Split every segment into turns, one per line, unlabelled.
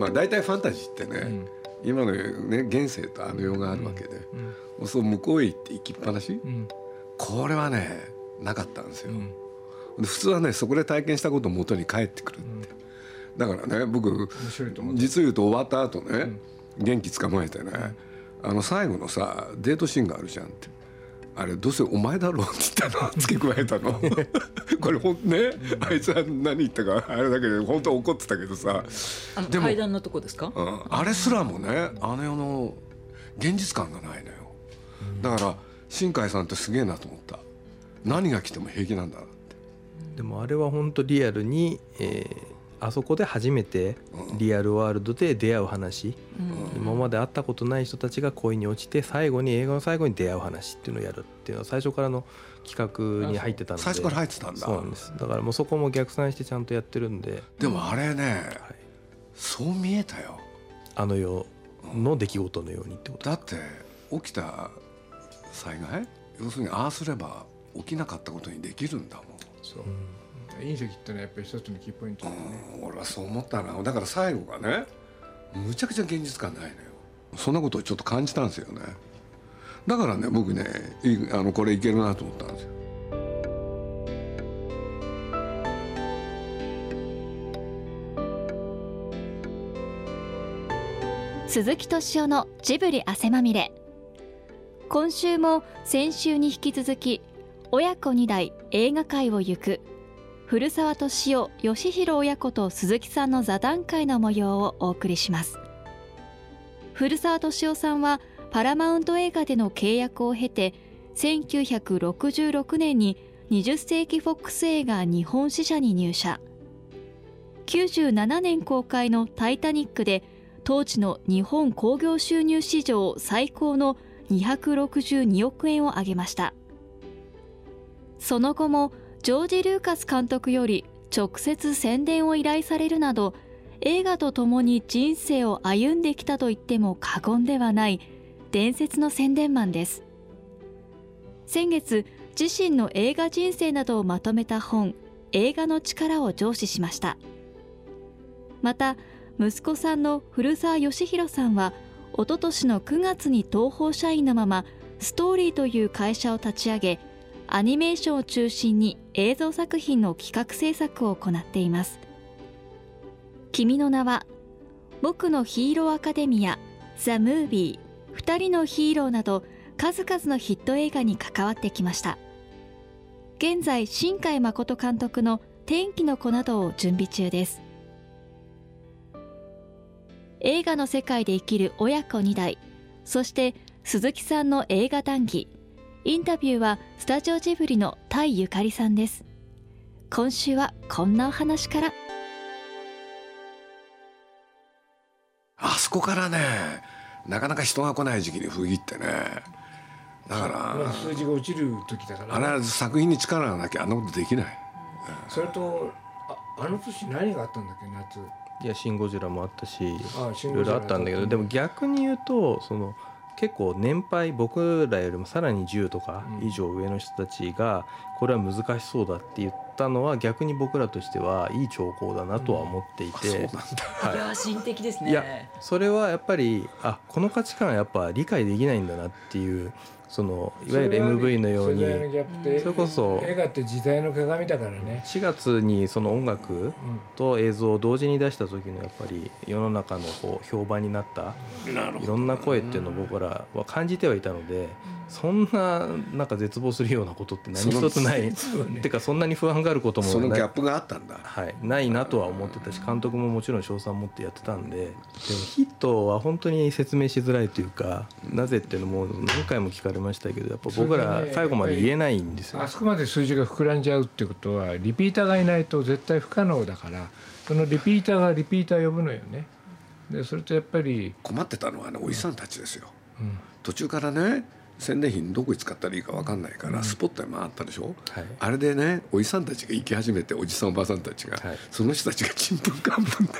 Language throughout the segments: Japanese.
まあ大体ファンタジーってね、今のね現世とあの世があるわけで、そう向こうへ行って行きっぱなし、これはねなかったんですよ。普通はねそこで体験したことを元に帰ってくるって、だからね僕実言うと終わった後ね、元気つかまえてね、あの最後のさデートシーンがあるじゃんってあれどうせお前だろうって言ったの？付け加えたの？これほんね、あいつは何言ったかあれだけで本当怒ってたけどさ。
あの階段のとこですか、
うん、あれすらもねあの世の現実感がないのよ。だから新海さんってすげえなと思った。何が来ても平気なんだって。
でもあれは本当リアルに、えー、あそこで初めてリアルワールドで出会う話、うん、今まで会ったことない人たちが恋に落ちて最後に映画の最後に出会う話っていうのをやるっていうのは最初からの企画に入ってたんで。
最初から入ってたんだ。
そうなんです。だからもうそこも逆算してちゃんとやってるんで。
でもあれね、はい、そう見えたよ。
あの世の出来事のようにってこと
だって起きた災害？要するにああすれば起きなかったことにできるんだもん。
そう、うん隕石ってのはやっぱり一つのキーポイントだよね、
うん、俺はそう思ったな。だから最後がねむちゃくちゃ現実感ないのよ。そんなことをちょっと感じたんですよね。だからね僕ねあのこれいけるなと思ったんですよ。
鈴木敏夫のジブリ汗まみれ。今週も先週に引き続き親子2代映画界を行く古澤敏夫義弘親子と鈴木さんの座談会の模様をお送りします。古澤敏夫さんはパラマウント映画での契約を経て1966年に20世紀フォックス映画日本支社に入社。97年公開の「タイタニック」で当時の日本興行収入史上最高の262億円を挙げました。その後もジョージ・ルーカス監督より直接宣伝を依頼されるなど映画と共に人生を歩んできたと言っても過言ではない伝説の宣伝マンです。先月自身の映画人生などをまとめた本「映画の力」を上司しました。また息子さんの古澤義弘さんはおととしの9月に東宝社員のままストーリーという会社を立ち上げアニメーションを中心に映像作品の企画制作を行っています。君の名は僕のヒーローアカデミアザ・ムービー二人のヒーローなど数々のヒット映画に関わってきました。現在新海誠監督の天気の子などを準備中です。映画の世界で生きる親子2代そして鈴木さんの映画談義インタビューはスタジオジブリのタイゆかりさんです。今週はこんなお話から。
あそこからねなかなか人が来ない時期に封切ってね。だから
数字が落ちる時だから、
ね、あれは作品に力がなきゃあんなことできない、
それとああの年何があったんだっけ？夏。
いや「シン・ゴジラ」もあったしいろいろあったんだけどでも逆に言うとその「結構年配僕らよりもさらに10とか以上上の人たちがこれは難しそうだって言ってたのは逆に僕らとしてはいい兆候だなとは思っていて、うん、
は心的ですね。
いやそれはやっぱりあこの価値観やっぱ理解できないんだなっていうそのいわゆる MV のように。それこそ
映画って時代の鏡だからね。
4月にその音楽と映像を同時に出した時のやっぱり世の中のこう評判になったいろんな声っていうのを僕らは感じてはいたのでそんななんか絶望するようなことって何一つない、てかそんなに不安があることも
そのギャップがあったんだ、
はい、ないなとは思ってたし監督ももちろん勝算持ってやってたんで。でもヒットは本当に説明しづらいというかなぜっていうのも何回も聞かれましたけどやっぱ僕ら最後まで言えないんですよ、
あそこまで数字が膨らんじゃうってことはリピーターがいないと絶対不可能だからそのリピーターがリピーター呼ぶのよね。でそれとやっぱり
困ってたのはねおじさんたちですよ、うん、途中からね宣伝費どこに使ったらいいか分かんないから、スポットに回ったでしょ、はい、あれでねおじさんたちが行き始めておじさんおばさんたちが、はい、その人たちがちんぷんかんぷんで。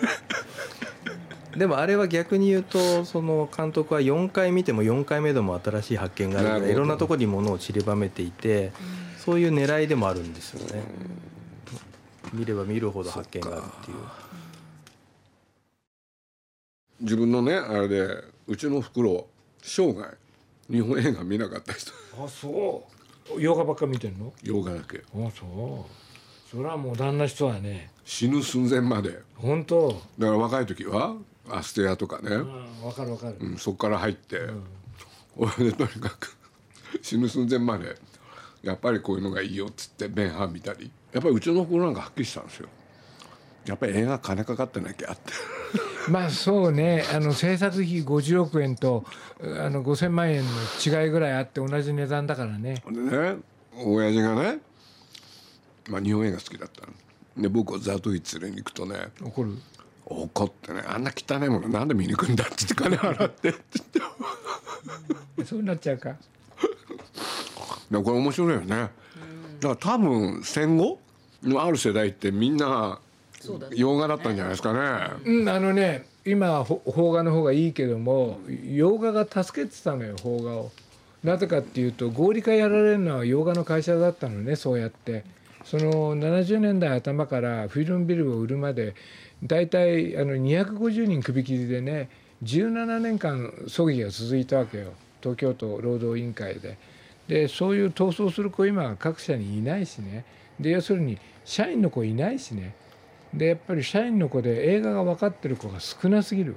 でもあれは逆に言うとその監督は4回見ても4回目でも新しい発見があるいろんなところにものを散りばめていてそういう狙いでもあるんですよね。見れば見るほど発見があるっていう。
自分のねあれでうちの袋生涯日本映画見なかった人。
あそう。洋画ばっか見てんの？
洋画だけ。
あそう。それはもう旦那人はね。
死ぬ寸前まで。
本当。
だから若い時はアステアとかね、
うん、分かる分かる、
うん、そこから入って、うん、俺でとにかく死ぬ寸前までやっぱりこういうのがいいよっつって弁ン見たり。やっぱりうちの子なんかはっきりしたんですよやっぱり映画金かかってなきゃって。
まあそうね。あの制作費50億円とあの5,000万円の違いぐらいあって同じ値段だからね。
でね親父がね、まあ、日本映画好きだったの。で僕をザトイ連れに行くとね
怒る？
怒ってねあんな汚いものなんで見に行くんだって言って金払ってって言
って。そうなっちゃうか。
これ面白いよね。だから多分戦後のある世代ってみんな洋画だったんじゃないですかね。
うん、あのね今邦画の方がいいけども洋画が助けてたのよ邦画を。なぜかっていうと合理化やられるのは洋画の会社だったのねそうやって。その70年代頭からフィルムビルを売るまで大体あの250人首切りでね17年間葬儀が続いたわけよ東京都労働委員会で。でそういう逃走する子今各社にいないしねで要するに社員の子いないしねでやっぱり社員の子で映画が分かってる子が少なすぎる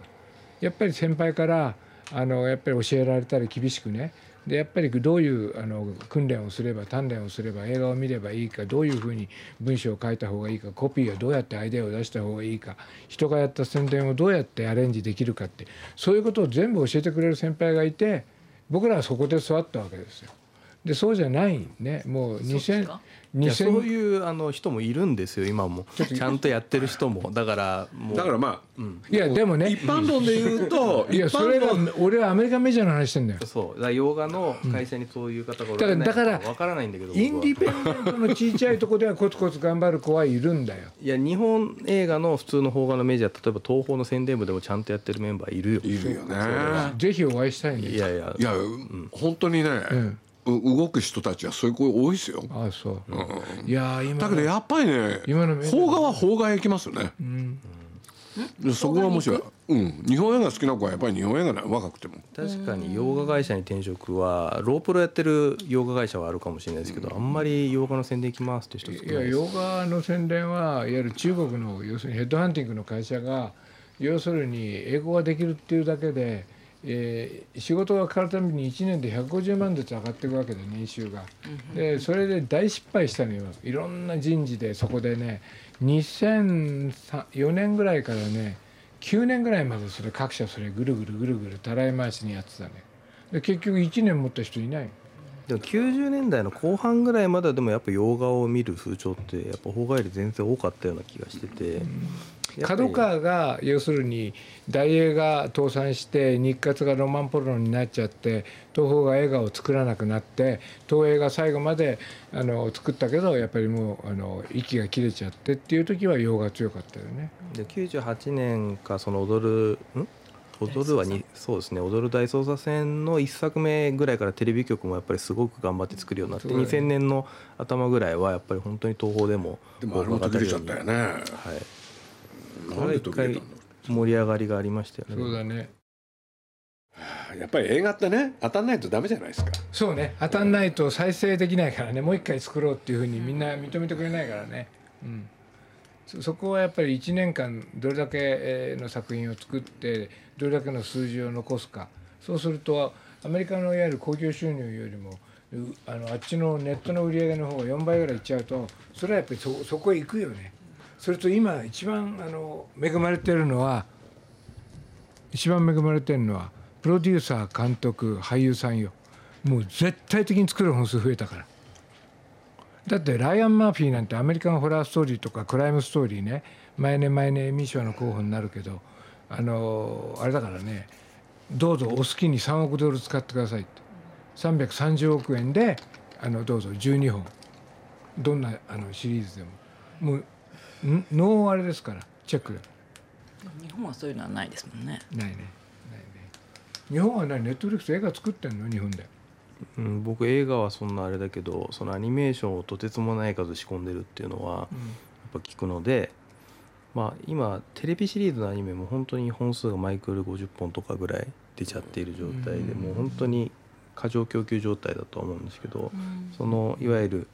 やっぱり先輩からあのやっぱり教えられたり厳しくねでやっぱりどういうあの訓練をすれば鍛錬をすれば映画を見ればいいかどういうふうに文章を書いた方がいいかコピーはどうやってアイデアを出した方がいいか人がやった宣伝をどうやってアレンジできるかってそういうことを全部教えてくれる先輩がいて僕らはそこで座ったわけですよ。でそうじゃないね。もう2000
いそういうあの人もいるんですよ今も。ちゃんとやってる人も。だからも
うだからまあ、
うん、いやでもね。
一般論で言うと
いやそれが俺はアメリカメジャーの話してんだよ。
そう。だ洋画の会社にそういう方が
おらないだから
分からないんだけど
インディペンデントの小さいとこではコツコツ頑張る子はいるんだよ。
いや日本映画の普通の邦画のメジャー例えば東宝の宣伝部でもちゃんとやってるメンバーいるよ。
いるよね。
ぜひお会いしたいね。
いやいや。
いや、うん、本当にね、うん動く人たちはそういう子多いですよ。
あそう。うん、い
や今だけどやっぱりね、今の邦画は邦画へ行きますよね。うん。そこはもしろうん、日本映画好きな子はやっぱり日本映画な若くても
確かに洋画会社に転職はロープロやってる洋画会社はあるかもしれないですけど、うん、あんまり洋画の宣伝行きますって人
いや洋画の宣伝はいわゆる中国の要するにヘッドハンティングの会社が要するに英語ができるっていうだけでえー、仕事が変わるために1年で150万ずつ上がっていくわけで年収が。でそれで大失敗したのよ。いろんな人事でそこでね2004年ぐらいからね9年ぐらいまでそれ各社それぐるぐるぐるぐるたらい回しにやってたねで結局1年持った人いない。
でも90年代の後半ぐらいまではでもやっぱ洋画を見る風潮ってやっぱ邦画より全然多かったような気がしてて、
角川が要するに大映が倒産して日活がロマンポルノになっちゃって東宝が映画を作らなくなって東映が最後まであの作ったけどやっぱりもうあの息が切れちゃってっていう時は洋画強かったよね。
で98年かその踊るん？踊るはにそうですね。踊る大捜査線の1作目ぐらいからテレビ局もやっぱりすごく頑張って作るようになって2000年の頭ぐらいはやっぱり本当に東宝でも
でもあの時ちゃったよね。はい
なんで途切れたんだ盛り上がりがありましたよね。
そうだね。
やっぱり映画ってね当たんないとダメじゃないですか。
そうね。当たんないと再生できないからね。もう一回作ろうっていうふうにみんな認めてくれないからね。うん。そこはやっぱり1年間どれだけの作品を作ってどれだけの数字を残すか。そうするとアメリカのいわゆる興行収入よりもあのあっちのネットの売り上げの方が4倍ぐらいいっちゃうとそれはやっぱりそそこへ行くよね。それと今一番あの恵まれてるのは一番恵まれてるのはプロデューサー監督俳優さんよ。もう絶対的に作る本数増えたから。だってライアン・マーフィーなんてアメリカンホラーストーリーとかクライムストーリーね。毎年毎年エミー賞の候補になるけどあのあれだからね。どうぞお好きに3億ドル使ってくださいって。330億円であのどうぞ12本。どんなあのシリーズでも。もうノーあれですからチェックで
日本はそういうのはないですもんね。
ないね。ないね。日本は何？ネットフリックス映画作ってんの？日本で。
うん、僕映画はそんなあれだけどそのアニメーションをとてつもない数仕込んでるっていうのはやっぱ聞くのでまあ、今テレビシリーズのアニメも本当に本数がマイクル50本とかぐらい出ちゃっている状態で、もう本当に過剰供給状態だと思うんですけど、そのいわゆる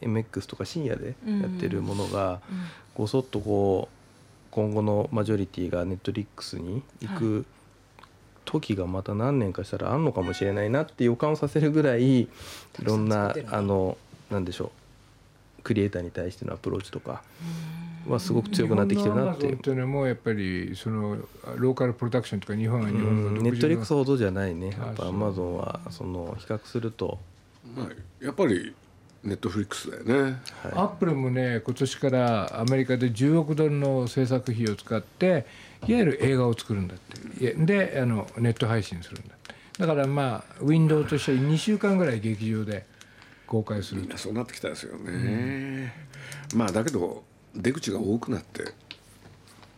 MX とか深夜でやってるものがごそっとこう今後のマジョリティがネットリックスに行く時がまた何年かしたらあんのかもしれないなって予感をさせるぐらいいろんなあのなんでしょうクリエイターに対してのアプローチとかはすごく強くなってきてるなっていう。
というのもやっぱりそのローカルプロダクションとか日本は日本
のネットリックスほどじゃないね。やっぱアマゾンはその比較すると、
まあ、やっぱりネットフリックスだよね、
はい、アップルもね今年からアメリカで10億ドルの制作費を使っていわゆる映画を作るんだって。であのネット配信するんだだからまあウィンドウとしては2週間ぐらい劇場で公開する。
そうなってきたですよね、うん、まあだけど出口が多くなって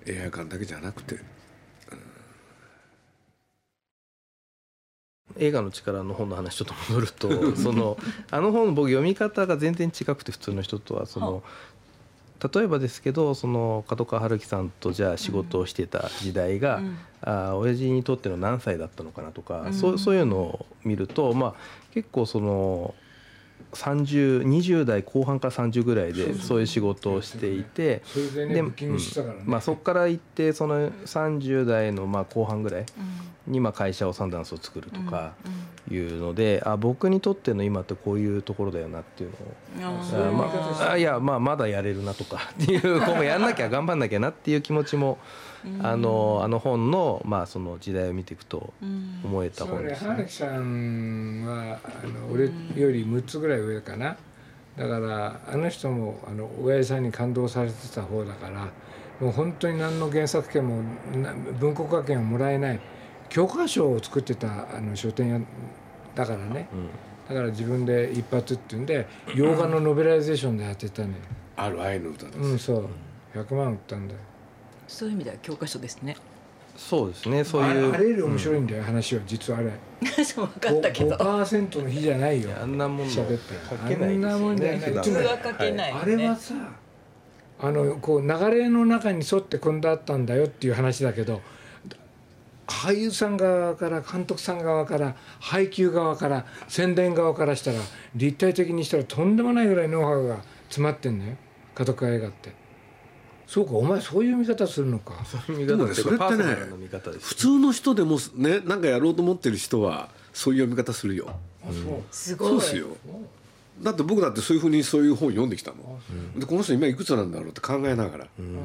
映画館だけじゃなくて
映画の力の本の話ちょっと戻ると そのあの本僕読み方が全然違くて普通の人とはその例えばですけどその角川春樹さんとじゃあ仕事をしてた時代が、うん、あ親父にとっての何歳だったのかなとか、うん、そうそういうのを見るとまあ結構その3020代後半から30ぐらいでそういう仕事をしていて
で
まあそこから行ってその30代のまあ後半ぐらいにまあ会社をサンダンスを作るとかいうのであ僕にとっての今ってこういうところだよなっていうのを。まあいやまあまだやれるなとかっていう今後やんなきゃ頑張んなきゃなっていう気持ちもあのあの本の,、まあその時代を見ていくと思えた本です
ね。ねさんはあの俺より6つぐらい上かな。だからあの人もあの親父さんに感動されてた方だからもう本当に何の原作権も文庫化権をもらえない教科書を作ってたあの書店屋だからね、うん、だから自分で一発っていうんで洋画のノベライゼーションでやってたね。
ある愛の歌
です。うんそう100万売ったんだよ。
そういう意味では教科書ですね。
そうですね。そういう
あれより面白いんだよ、うん、話は実はあれ。
そう分かったけど。
5%の日じゃないよ。
あんなもん
喋ってあんなもんじゃない。普
通は書けない、
ね、あれはさあのこう流れの中に沿って組んであったんだよっていう話だけど俳優さん側から監督さん側から配給側から宣伝側からしたら立体的にしたらとんでもないぐらいノウハウが詰まってんのよ。角川映画って。そうかお前そういう見方するのか。
そういう見方それってね普通の人でもねなんかやろうと思ってる人はそういう読み方するよ。
すごい。
そうですよ。だって僕だってそういうふうにそういう本読んできたの、でこの人今いくつなんだろうって考えながら、うん。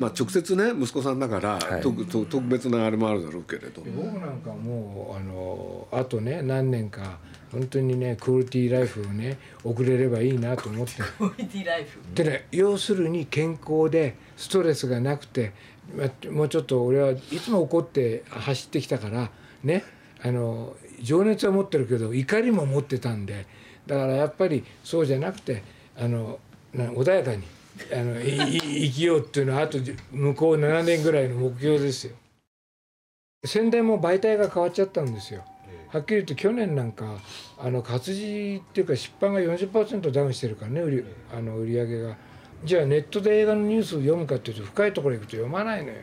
まあ、直接ね息子さんだから、はい、特特別なあれもあるだろうけれど。
僕なんかもうあのあとね何年か本当にねクオリティライフをね送れればいいなと思って
クオリティライフ
でね要するに健康でストレスがなくてもうちょっと俺はいつも怒って走ってきたからねあの情熱は持ってるけど怒りも持ってたんでだからやっぱりそうじゃなくてあの穏やかにあの生きようっていうのはあと向こう7年ぐらいの目標ですよ。先代も媒体が変わっちゃったんですよ。はっきり言って去年なんかあの活字っていうか出版が40%ダウンしてるからね売りあの売り上げが。じゃあネットで映画のニュースを読むかっていうと深いところ行くと読まないのよ。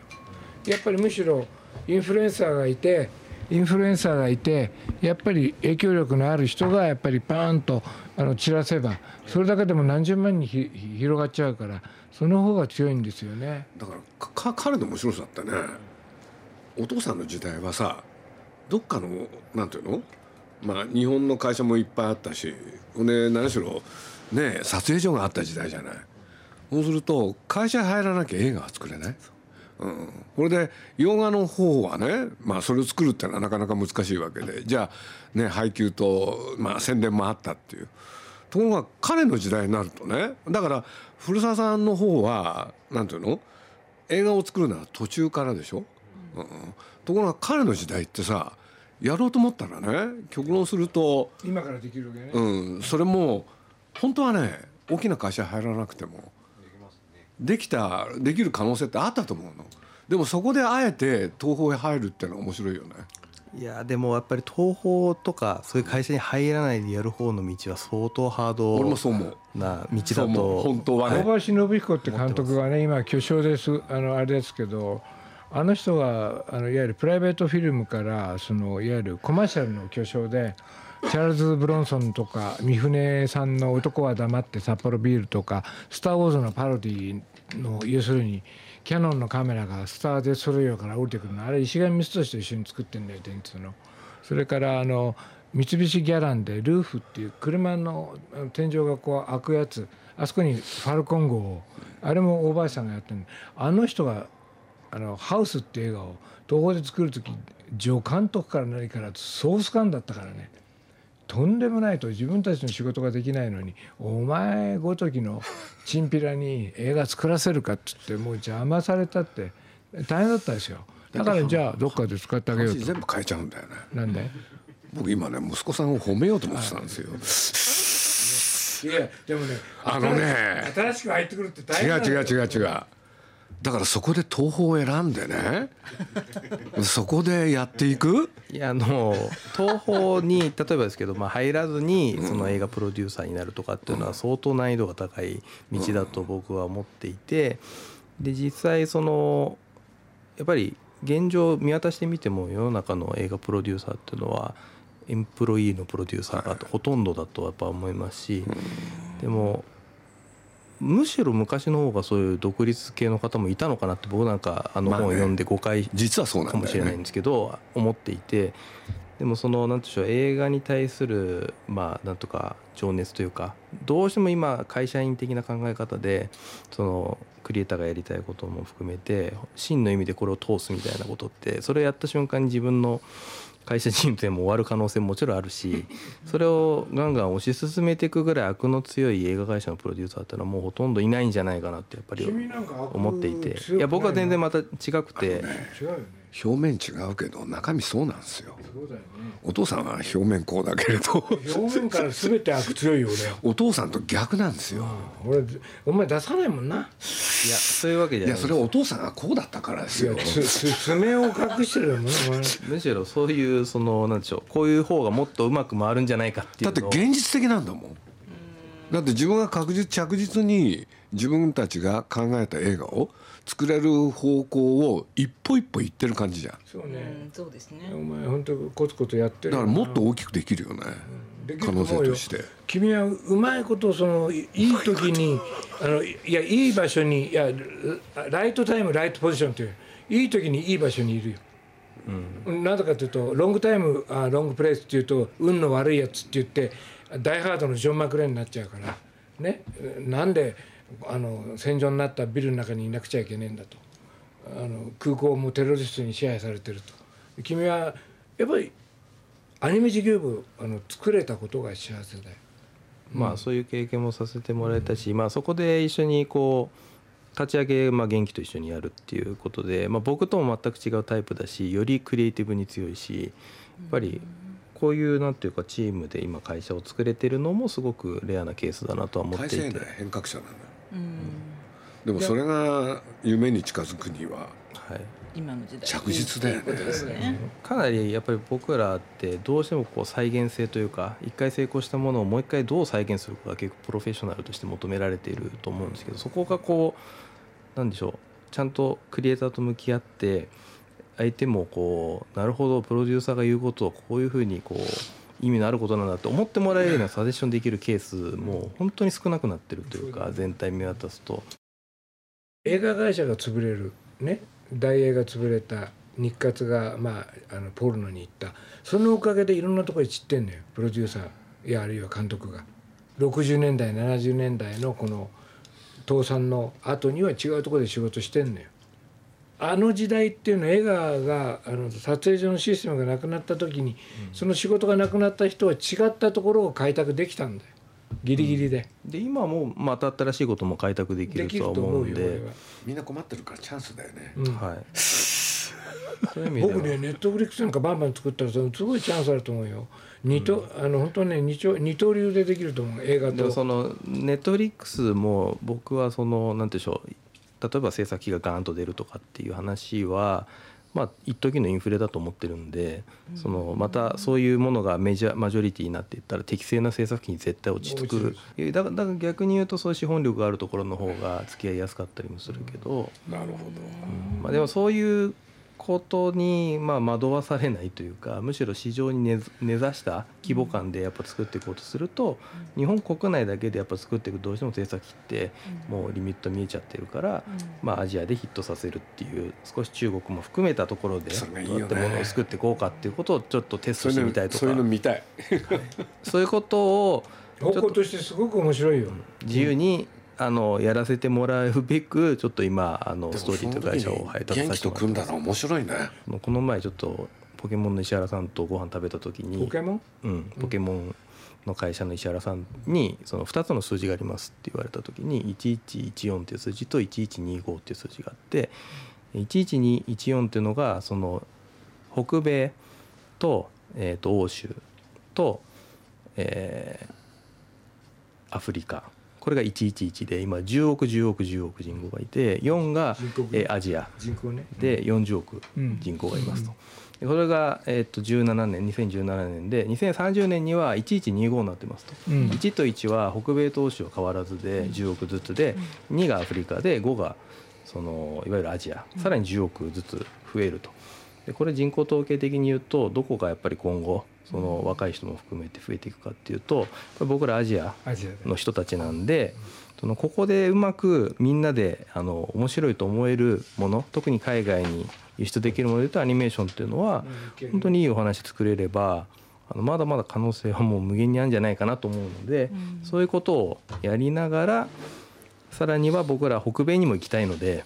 やっぱりむしろインフルエンサーがいてインフルエンサーがいてやっぱり影響力のある人がやっぱりパーンとあの散らせばそれだけでも何十万に広がっちゃうからその方が強いんですよね
だから彼の面白さだってねお父さんの時代はさどっかのなんていうの？まあ日本の会社もいっぱいあったしで何しろね撮影所があった時代じゃない。そうすると会社入らなきゃ映画は作れない。うん、これで洋画の方はね、まあ、それを作るってのはなかなか難しいわけでじゃあね配給と、まあ、宣伝もあったっていう。ところが彼の時代になるとねだから古澤さんの方はなんていうの？映画を作るのは途中からでしょ、うん、ところが彼の時代ってさやろうと思ったらね。極論すると。
今からできるわけね、
うん、それも本当はね大きな会社入らなくてもできたできる可能性ってあったと思うの。でもそこであえて東宝へ入るっていうのは面白いよね。
いやでもやっぱり東宝とかそういう会社に入らないでやる方の道は相当ハード
俺もそう思う。
な道だと。
本当はね。
小林信彦って監督がね今巨匠です。あのあれですけどあの人はあのいわゆるプライベートフィルムからそのいわゆるコマーシャルの巨匠でチャールズ・ブロンソンとか三船さんの「男は黙って札幌ビール」とか「スター・ウォーズ」のパロディの要するにキャノンのカメラがスター・デス・ロイヤーから降りてくるの。あれ石上光俊と一緒に作ってんだよ電通の。それからあの三菱ギャランでルーフっていう車の天井がこう開くやつ。あそこにファルコン号を。あれも大林さんがやってるあの人があのハウスって映画を東宝で作る時助監督から何からソース感だったからね。とんでもないと自分たちの仕事ができないのにお前ごときのチンピラに映画作らせるかっつってもう邪魔されたって大変だったですよ。だからじゃあどっかで使ってあげようと。
全部変えちゃうんだよね。
なんで？
僕今ね息子さんを褒めようと思ってたんです
よ。いやでもね
あのね
新しく入ってくるって大
変違う違う違う違うだからそこで東宝を選んでね。そこでやっていく？
いやあの東宝に例えばですけど、まあ、入らずにその映画プロデューサーになるとかっていうのは相当難易度が高い道だと僕は思っていてで実際そのやっぱり現状見渡してみても世の中の映画プロデューサーっていうのはエンプロイーのプロデューサーがほとんどだとやっぱ思いますしでもむしろ昔の方がそういう独立系の方もいたのかなって僕なんかあの本を読んで誤解
実はそうか
もしれないんですけど思っていて。でもその何でしょう映画に対するまあなんとか情熱というかどうしても今会社員的な考え方でそのクリエイターがやりたいことも含めて真の意味でこれを通すみたいなことってそれをやった瞬間に自分の会社人生も終わる可能性ももちろんあるし それをガンガン推し進めていくぐらい悪の強い映画会社のプロデューサーってのはもうほとんどいないんじゃないかなってやっぱり思っていて。いや僕は全然また違くて。
表面違うけど中身そうなんですよ。お父さんは表面こうだけれど。
表面から全て悪強いよ
俺お父さんと逆なんですよ、
俺お前出さないもんな。いや
そういうわけじゃ
ない。いやそれはお父さんがこうだったからですよ。
爪を隠してるよ
むしろそういうそのなんでしょうこういう方がもっとうまく回るんじゃないかっていう
だって現実的なんだもん。だって自分が確実着実に自分たちが考えた映画を作れる方向を一歩一歩行ってる感じじゃん。
そうね、うそうですね。
お前本当コツコツやってる
だからもっと大きくできるよね、うん、可能性として。
君はうまいことそのいい時にあのいやいい場所にいやライトタイムライトポジションっていういい時にいい場所にいるよ。うん、なぜかというとロングタイムあロングプレイスっていうと運の悪いやつって言ってダイハードのジョン・マクレーンになっちゃうから。ね。なんであの戦場になったビルの中にいなくちゃいけねえんだとあの空港もテロリストに支配されてると君はやっぱりアニメ事業部あの作れたことが幸せだよ。
まあそういう経験もさせてもらえたし、まあ、そこで一緒にこう立ち上げ、まあ、元気と一緒にやるっていうことで、まあ、僕とも全く違うタイプだしよりクリエイティブに強いしやっぱりこういうなんていうかチームで今会社を作れてるのもすごくレアなケースだなとは思っていて。
変革者なんだでもそれが夢に近づくには、はい、今の時代。着実だよね。
かなりやっぱり僕らってどうしてもこう再現性というか一回成功したものをもう一回どう再現するかが結構プロフェッショナルとして求められていると思うんですけどそこがこうなんでしょうちゃんとクリエイターと向き合って相手もこうなるほどプロデューサーが言うことをこういうふうにこう意味のあることなんだって思ってもらえるようなサジェッションできるケースも本当に少なくなってるというか全体見渡すと。
映画会社が潰れるね大映が潰れた日活が、まあ、あのポルノに行った。そのおかげでいろんなところに散ってんのよ。プロデューサーいやあるいは監督が。60年代70年代のこの倒産の後には違うところで仕事してんのよあの時代っていうのは映画があの撮影所のシステムがなくなった時に、うん、その仕事がなくなった人は違ったところを開拓できたんだよ。ギリギリで、
うん、で今もまた新しいことも開拓できるとは思うんで。
みんな困ってるからチャンスだよね、
うん、はい。
僕ねネットフリックスなんかバンバン作ったらすごいチャンスあると思うよ。二刀、うん、あの本当ね二二刀流でできると思う映画と。
そのネットフリックスも僕はそのなんてでしょう例えば制作費がガーンと出るとかっていう話はまあ一時のインフレだと思ってるんでそのまたそういうものがメジャーマジョリティになっていったら適正な政策費に絶対落ち着くだからだから逆に言うとそういう資本力があるところの方が付き合いやすかったりもするけど、
なるほど、
まあ、でもそういうことにまあ惑わされないというかむしろ市場に根根ざした規模感でやっぱ作っていこうとすると日本国内だけでやっぱ作っていくどうしても政策ってもうリミット見えちゃってるからまあアジアでヒットさせるっていう少し中国も含めたところでどうやってものを作っていこうかっていうことをちょっとテストしてみたいとか。
そういうの見たい。
そういうことを
方向としてすごく面白いよ。
自由にあのやらせてもらうべくちょっと今あのストーリーという会社を配達させてもら
っていね。
この前ちょっとポケモンの石原さんとご飯食べた時に
ポケモン？
うんポケモンの会社の石原さんにその2つの数字がありますって言われた時に1114っていう数字と1125っていう数字があって11214っていうのがその北米と,、えー、と欧州と、えー、アフリカこれが111で今10億10億10億人口がいて4が、えー、アジア。で40億人口がいますと。これが、えー、と17年2017年で2030年には1125になってますと、うん、1と1は北米投資は変わらずで10億ずつで、うん、2がアフリカで5がそのいわゆるアジア。さらに10億ずつ増えると。でこれ人口統計的に言うとどこがやっぱり今後その若い人も含めて増えていくかっていうと僕らアジアの人たちなんでそのここでうまくみんなであの面白いと思えるもの特に海外に輸出できるものでいうとアニメーションっていうのは本当にいいお話作れればあのまだまだ可能性はもう無限にあるんじゃないかなと思うので、そういうことをやりながらさらには僕ら北米にも行きたいので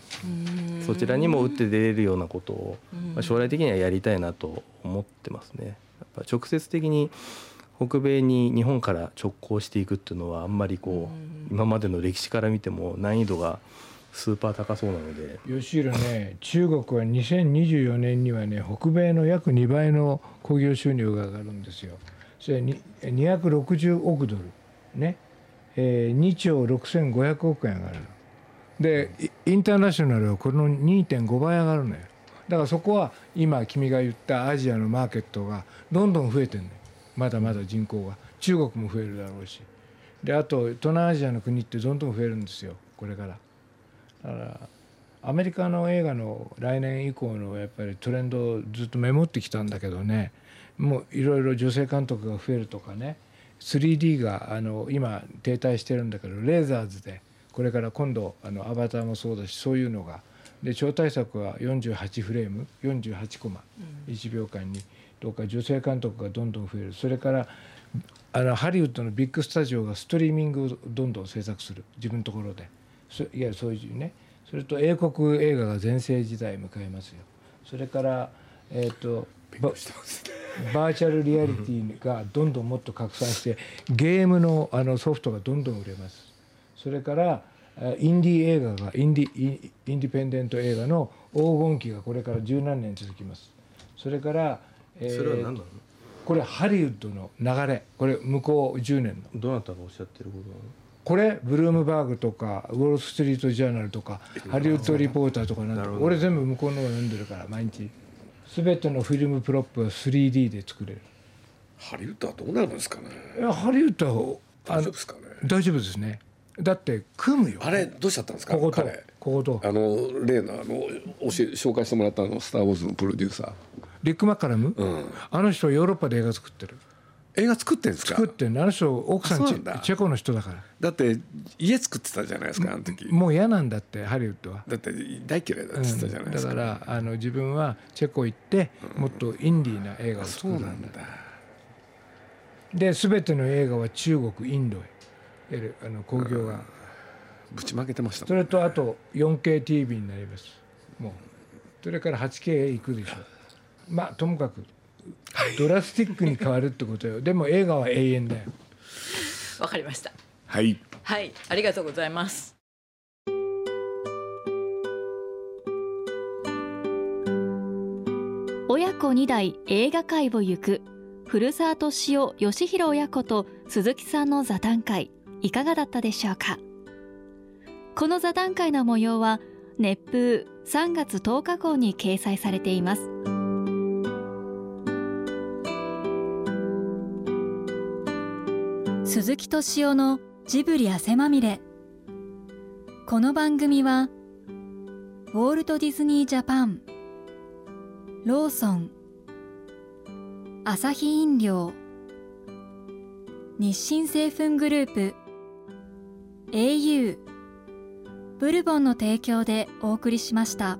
そちらにも打って出れるようなことを将来的にはやりたいなと思ってますね。ぱ直接的に北米に日本から直行していくっていうのはあんまりこう今までの歴史から見ても難易度がスーパー高そうなので。
吉弘ね中国は2024年にはね北米の約2倍の興行収入が上がるんですよ。それ260億ドル。ね、えー、2兆6500億円上がる。でインターナショナルはこの2.5倍上がるのよ。だからそこは今君が言ったアジアのマーケットがどんどん増えてるねまだまだ人口が。中国も増えるだろうし。であと東南アジアの国ってどんどん増えるんですよこれから。だからアメリカの映画の来年以降のやっぱりトレンドをずっとメモってきたんだけどね。もういろいろ女性監督が増えるとかね。3D があの今停滞してるんだけどレーザーズでこれから今度あのアバターもそうだしそういうのがで超大作は48フレーム48コマ。1秒間に。とか女性監督がどんどん増える。それからあのハリウッドのビッグスタジオがストリーミングをどんどん制作する。自分のところで。いわゆるそういうね。それと英国映画が全盛時代迎えますよ。それからえっ、ー、とバーチャルリアリティがどんどんもっと拡散してゲームのあのソフトがどんどん売れます。それからインディー映画がインディインディペンデント映画の黄金期がこれから十何年続きます。それから、
えー、それは何なの？
これハリウッドの流れ。これ向こう10年
の。どなたがおっしゃってることなの？
これブルームバーグとかウォール・ストリート・ジャーナルとかハリウッド・リポーターとかなんとか俺全部向こうの読んでるから毎日。全てのフィルムプロップは 3D で作れる。
ハリウッドはどうなるんですかね？
いやハリウッド
は大丈夫ですかね？
大丈夫ですねだって組むよ。
あれどうしちゃったんですか？
こことここと。
あの例のあの教え紹介してもらったあの「スター・ウォーズ」のプロデューサー。
リック・マッカラム、うん、あの人ヨーロッパで映画作ってる。
映画作ってんですか？
作ってんあの人奥さんチェコの人だから。
だって家作ってたじゃないですかあの時。
もう嫌なんだってハリウッドは。
だって大嫌いだって言ったじゃないです
か、うん、だからあの自分はチェコ行ってもっとインディーな映画を作るんだ,、で全ての映画は中国インドへあの興行が、
ぶちまけてました、
それとあと 4KTV になります。もう。それから 8K へ行くでしょ。うまあともかくドラスティックに変わるってことよ。でも映画は永遠だよ。
わかりました。
はい。
はい。ありがとうございます。
親子2代映画界を行く古澤敏夫義弘親子と鈴木さんの座談会いかがだったでしょうか？この座談会の模様は
熱風3月10日号に掲載されています。鈴木敏夫のジブリ汗まみれ。この番組はウォールト・ディズニー・ジャパンローソンアサヒ飲料日清製粉グループ au ブルボンの提供でお送りしました。